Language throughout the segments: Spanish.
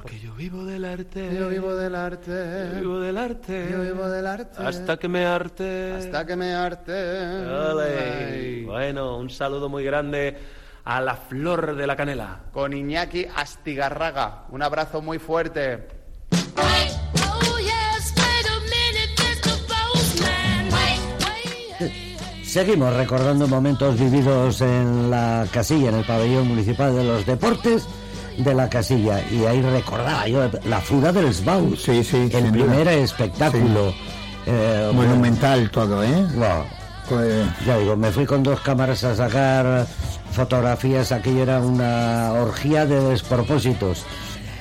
Porque yo vivo del arte. Yo vivo del arte. Yo vivo del arte. Yo vivo del arte. Hasta que me arte. Hasta que me arte. Bueno, un saludo muy grande a la flor de la canela. Con Iñaki Astigarraga. Un abrazo muy fuerte. Oh. Seguimos recordando momentos vividos en la casilla, en el pabellón municipal de los deportes de la casilla. Y ahí recordaba yo la fuga del Sbau. Sí, sí, El primer duda. espectáculo. Eh, Monumental todo, ¿eh? Pues, ya digo, me fui con dos cámaras a sacar fotografías. Aquello era una orgía de despropósitos.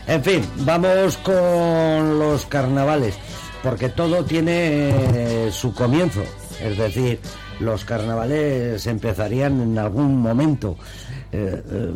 En fin, vamos con los carnavales, porque todo tiene eh, su comienzo. Es decir, los carnavales empezarían en algún momento. Eh, eh,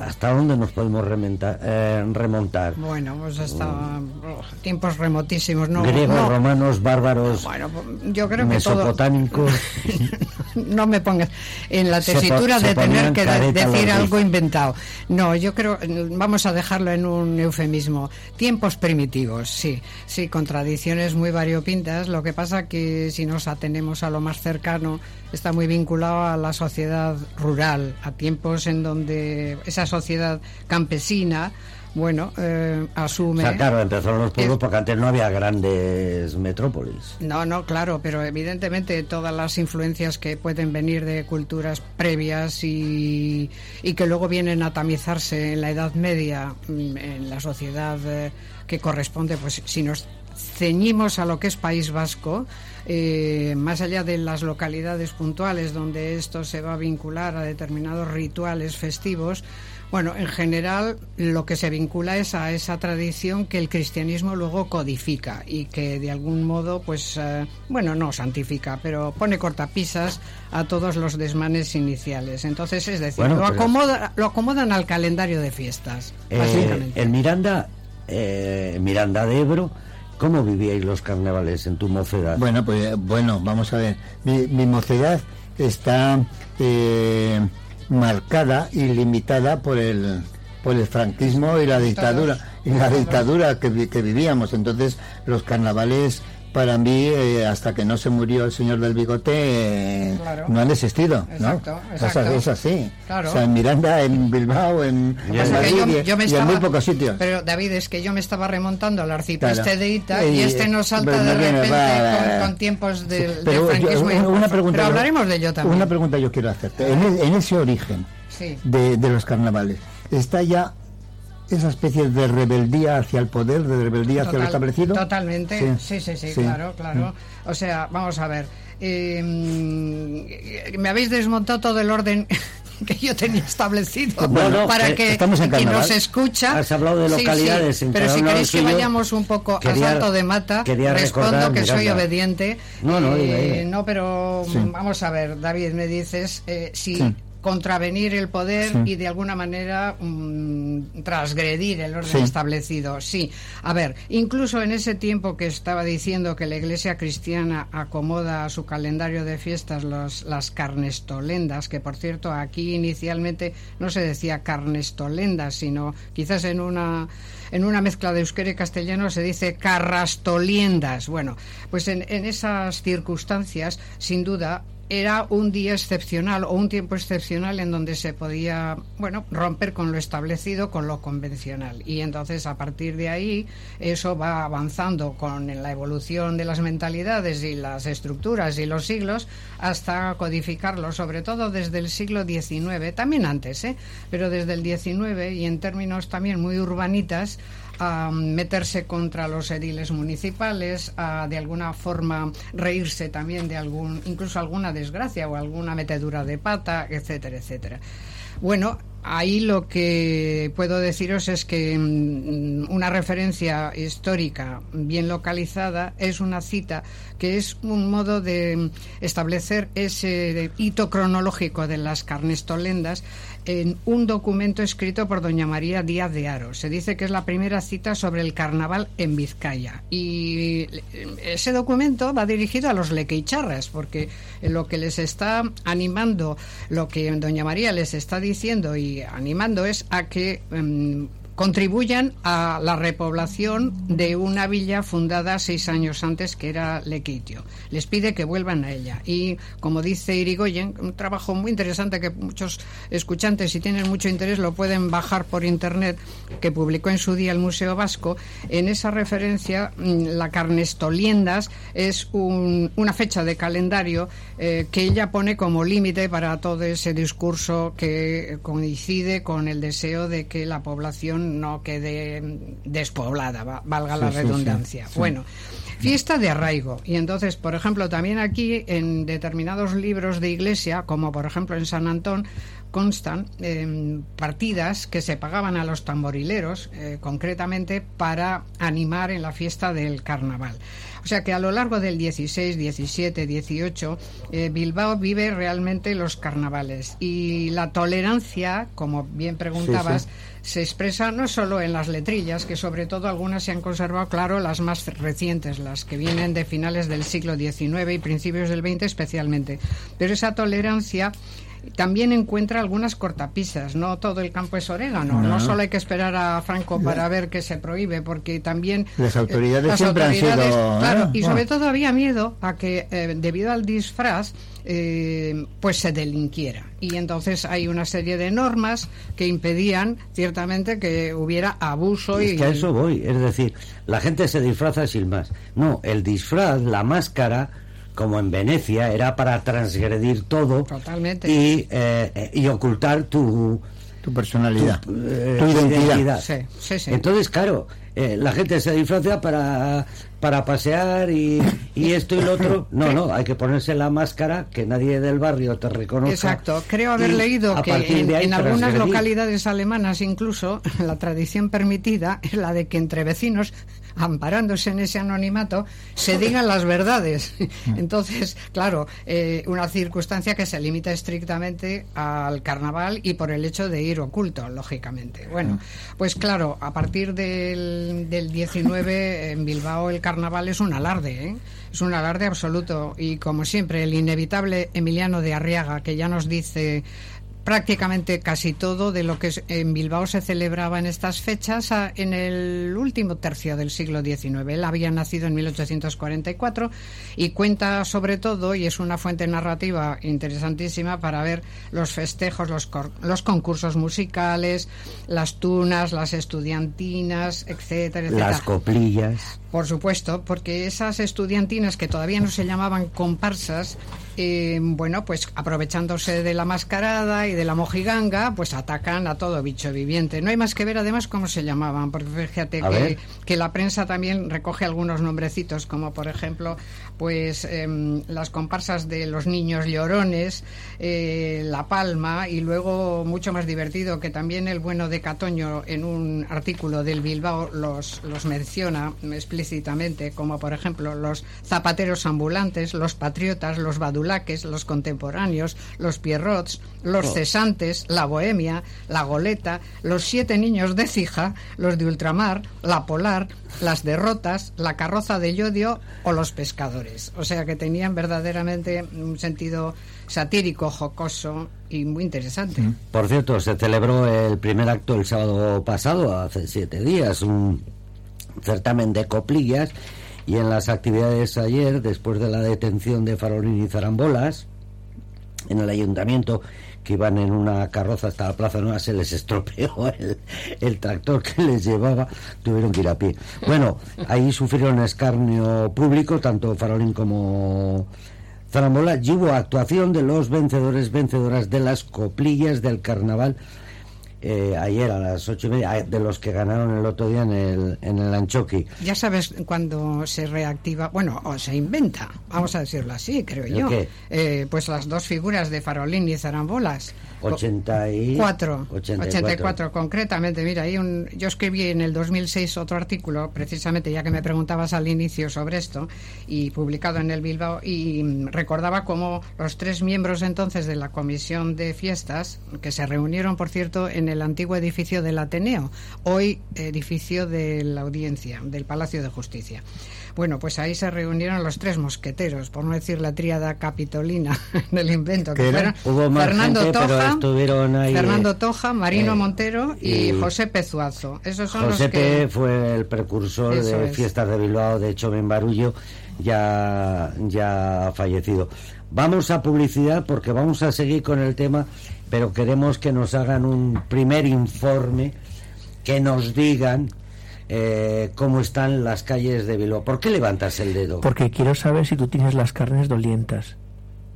¿Hasta dónde nos podemos rementa- eh, remontar? Bueno, pues hasta oh, tiempos remotísimos, ¿no? Griegos, no. romanos, bárbaros, Bueno, yo creo que todo... no me pongas en la Se tesitura po- se de tener que de- decir algo inventado. No, yo creo, vamos a dejarlo en un eufemismo. Tiempos primitivos, sí, sí, con tradiciones muy variopintas. Lo que pasa que si nos atenemos a lo más cercano, está muy vinculado a la sociedad rural, a tiempos en donde esa sociedad campesina, bueno, eh, O asume... sea, claro, empezaron los pueblos Es- porque antes no había grandes metrópolis. No, no, claro, pero evidentemente todas las influencias que pueden venir de culturas previas y, y que luego vienen a tamizarse en la Edad Media, mm, en la sociedad eh, que corresponde, pues si nos ceñimos a lo que es País Vasco, eh, más allá de las localidades puntuales donde esto se va a vincular a determinados rituales festivos, bueno, en general lo que se vincula es a esa tradición que el cristianismo luego codifica y que de algún modo, pues, eh, bueno, no santifica, pero pone cortapisas a todos los desmanes iniciales. Entonces, es decir, Bueno, lo, acomoda, lo acomodan al calendario de fiestas, Eh, básicamente. en Miranda, eh, Miranda de Ebro, ¿cómo vivíais los carnavales en tu mocedad? bueno, pues bueno, vamos a ver. Mi, mi mocedad está eh, marcada y limitada por el por el franquismo y la dictadura y la dictadura que, que vivíamos. Entonces, los carnavales para mí, eh, hasta que no se murió el señor del bigote, eh, Claro. no han existido, Exacto, ¿no? exacto. Es, es así. Claro. O sea, en Miranda, en Bilbao, en, en Madrid yo- y- yo me y en muy pocos sitios. Pero David, es que yo me estaba remontando al arcipreste Claro. de Ita Y- y este nos salta de no viene, repente va, con, con tiempos del, Sí, del yo- franquismo. y- una, una pregunta pero yo- hablaremos de ello también. Una pregunta yo quiero hacerte. En, e- en ese origen Sí. de, de los carnavales, ¿está ya esa especie de rebeldía hacia el poder, de rebeldía hacia lo establecido? Totalmente, sí, sí, sí, sí. claro, claro. O sea, vamos a ver. eh, mm, me habéis desmontado todo el orden que yo tenía establecido No, no, para eh, que estamos en nos escucha. Has hablado de Sí, localidades, sí, sin pero si queréis que vayamos un poco Quería- a salto de mata, respondo que soy Miranda. obediente. No, no, Eh, no, pero Sí. mm, vamos a ver, David, me dices eh, si Sí. Contravenir el poder Sí. y de alguna manera mm, transgredir el orden Sí. establecido. Sí, a ver, incluso en ese tiempo que estaba diciendo que la Iglesia cristiana acomoda a su calendario de fiestas los, las carnestolendas, que por cierto aquí inicialmente no se decía carnestolendas, sino quizás en una en una mezcla de euskera y castellano se dice carrastoliendas. Bueno, pues en, en esas circunstancias, sin duda, era un día excepcional o un tiempo excepcional en donde se podía, bueno, romper con lo establecido, con lo convencional. Y entonces, a partir de ahí, eso va avanzando con la evolución de las mentalidades y las estructuras y los siglos hasta codificarlo, sobre todo desde el siglo XIX, también antes, ¿eh? pero desde el XIX y en términos también muy urbanitas, a meterse contra los ediles municipales, a de alguna forma reírse también de algún, incluso alguna desgracia o alguna metedura de pata, etcétera, etcétera. Bueno, ahí lo que puedo deciros es que mm, una referencia histórica bien localizada es una cita que es un modo de establecer ese hito cronológico de las carnestolendas en un documento escrito por doña María Díaz de Aro. Se dice que es la primera cita sobre el carnaval en Vizcaya. Y eh, ese documento va dirigido a los lequeicharras, porque lo que les está animando, lo que doña María les está diciendo y animando es a que em, contribuyan a la repoblación de una villa fundada seis años antes que era Lequitio. Les pide que vuelvan a ella. Y como dice Irigoyen, un trabajo muy interesante que muchos escuchantes, si tienen mucho interés, lo pueden bajar por internet, que publicó en su día el Museo Vasco. En esa referencia, mm, la Carnestoliendas es un- una fecha de calendario eh, que ella pone como límite para todo ese discurso que coincide con el deseo de que la población no quede despoblada, va- valga la sí, redundancia. sí. Bueno, fiesta de arraigo. Y entonces, por ejemplo, también aquí en determinados libros de iglesia, como por ejemplo en San Antón, constan em, partidas que se pagaban a los tamborileros, eh, concretamente para animar en la fiesta del carnaval. O sea que a lo largo del 16, 17, 18, eh, Bilbao vive realmente los carnavales. Y la tolerancia, como bien preguntabas, se expresa no solo en las letrillas, que sobre todo algunas se han conservado, claro, las más recientes, las que vienen de finales del siglo XIX y principios del XX especialmente. Pero esa tolerancia también encuentra algunas cortapisas, no todo el campo es orégano, no, No. solo hay que esperar a Franco para ver que se prohíbe, porque también Las eh, autoridades las siempre han sido, autoridades, claro, ¿eh? y sobre todo había miedo a que eh, debido al disfraz eh, pues se delinquiera y entonces hay una serie de normas que impedían ciertamente que hubiera abuso y Es que a eso voy, es decir, la gente se disfraza sin más. No, el disfraz, la máscara, como en Venecia, era para transgredir todo Totalmente. y, eh, y ocultar tu, Tu personalidad, tu, tu, eh, identidad. Sí, sí, sí. Entonces, claro, eh, la gente se disfraza para, para pasear y, y esto y lo otro. No, no, hay que ponerse la máscara, que nadie del barrio te reconozca. Exacto, creo haber y leído que en, en algunas localidades alemanas incluso la tradición permitida es la de que entre vecinos, amparándose en ese anonimato, se digan las verdades. Entonces, claro, eh, una circunstancia que se limita estrictamente al carnaval y por el hecho de ir oculto, lógicamente. Bueno, pues claro, a partir del, del 19 en Bilbao el carnaval es un alarde, ¿eh? Es un alarde absoluto y como siempre el inevitable Emiliano de Arriaga que ya nos dice prácticamente casi todo de lo que en Bilbao se celebraba en estas fechas a- en el último tercio del siglo XIX. Él había nacido en 1844 y cuenta sobre todo, y es una fuente narrativa interesantísima para ver los festejos, los, los concursos musicales, las tunas, las estudiantinas, etcétera, etcétera. Las coplillas. Por supuesto, porque esas estudiantinas que todavía no se llamaban comparsas, eh, bueno, pues aprovechándose de la mascarada y de la mojiganga, pues atacan a todo bicho viviente. No hay más que ver además cómo se llamaban, porque fíjate que, que la prensa también recoge algunos nombrecitos, como por ejemplo, pues em, las comparsas de los niños llorones, eh, La Palma, y luego mucho más divertido que también el bueno de Catoño en un artículo del Bilbao los, los menciona explícitamente, como por ejemplo los zapateros ambulantes, los patriotas, los los contemporáneos, los pierrots, los cesantes, la bohemia, la goleta, los siete niños de Cija, los de ultramar, la polar, las derrotas, la carroza de yodio o los pescadores. O sea que tenían verdaderamente un sentido satírico, jocoso y muy interesante. Por cierto, se celebró el primer acto el sábado pasado, hace siete días, un certamen de coplillas. Y en las actividades ayer, después de la detención de Farolín y Zarambolas, en el ayuntamiento, que iban en una carroza hasta la Plaza Nueva, se les estropeó el, tractor que les llevaba, tuvieron que ir a pie. Bueno, ahí sufrieron escarnio público, tanto Farolín como Zarambola, y hubo actuación de los vencedores, vencedoras de las coplillas del carnaval. Eh, ayer a las ocho y media, eh, de los que ganaron el otro día en el, en el Anchoqui. Ya sabes cuando se reactiva, bueno, o se inventa, vamos a decirlo así, creo ¿El yo. qué? Eh, pues las dos figuras de Farolín y Zarambolas. 84. 84. concretamente. Mira, hay un, yo escribí en el 2006 otro artículo, precisamente ya que me preguntabas al inicio sobre esto, y publicado en el Bilbao, y recordaba cómo los tres miembros entonces de la comisión de fiestas, que se reunieron, por cierto, en el antiguo edificio del Ateneo, hoy edificio de la Audiencia, del Palacio de Justicia. Bueno, pues ahí se reunieron los tres mosqueteros, por no decir la tríada capitolina del invento, ¿Qué que fueron Hubo más Fernando gente, pero Toja, estuvieron ahí. Fernando eh, Toja, Marino eh, Montero y, y José Pezuazo. Esos son José los que... Fue el precursor Eso de es. Fiestas de Bilbao, de hecho, Ben Barullo, ya, ya ha fallecido. Vamos a publicidad porque vamos a seguir con el tema, pero queremos que nos hagan un primer informe, que nos digan eh, cómo están las calles de Bilbao. ¿Por qué levantas el dedo? Porque quiero saber si tú tienes las carnes dolientas.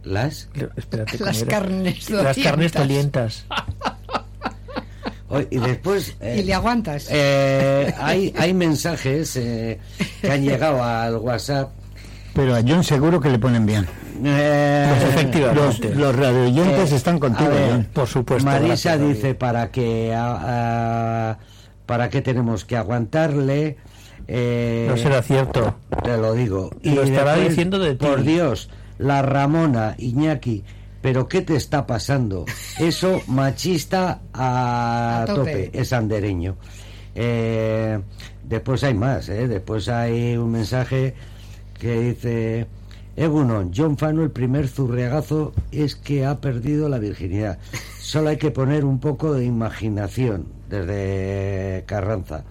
¿Las? Espérate, ¿cómo Las era? carnes Las carnes dolientas. dolientas. Y después... eh, Y le aguantas. eh, hay, hay mensajes eh, que han llegado al WhatsApp. Pero a John seguro que le ponen bien. Eh, Pues efectivamente. Los, los radioyentes Eh, están contigo, a ver, John. Por supuesto. Marisa dice para que a- a- para qué tenemos que aguantarle. eh, No será cierto. Te lo digo. Y lo estará después, diciendo de ti. Por Dios, la Ramona Iñaki. ¿Pero qué te está pasando? Eso machista a, A tope. tope. es andereño. Eh, después hay más, ¿eh? Después hay un mensaje que dice... Egunon, John Fano, el primer zurriagazo es que ha perdido la virginidad. Solo hay que poner un poco de imaginación desde Carranza.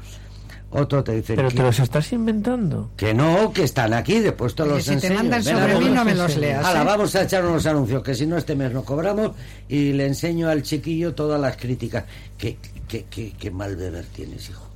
Otro te dice Pero que, te los estás inventando. que no, que están aquí, después te Oye, los si te mandan sobre mí, vamos. no me los leas. Hala, ¿eh? vamos a echar unos anuncios, que si no este mes no cobramos y le enseño al chiquillo todas las críticas. Qué, qué, qué, qué mal beber tienes, hijo.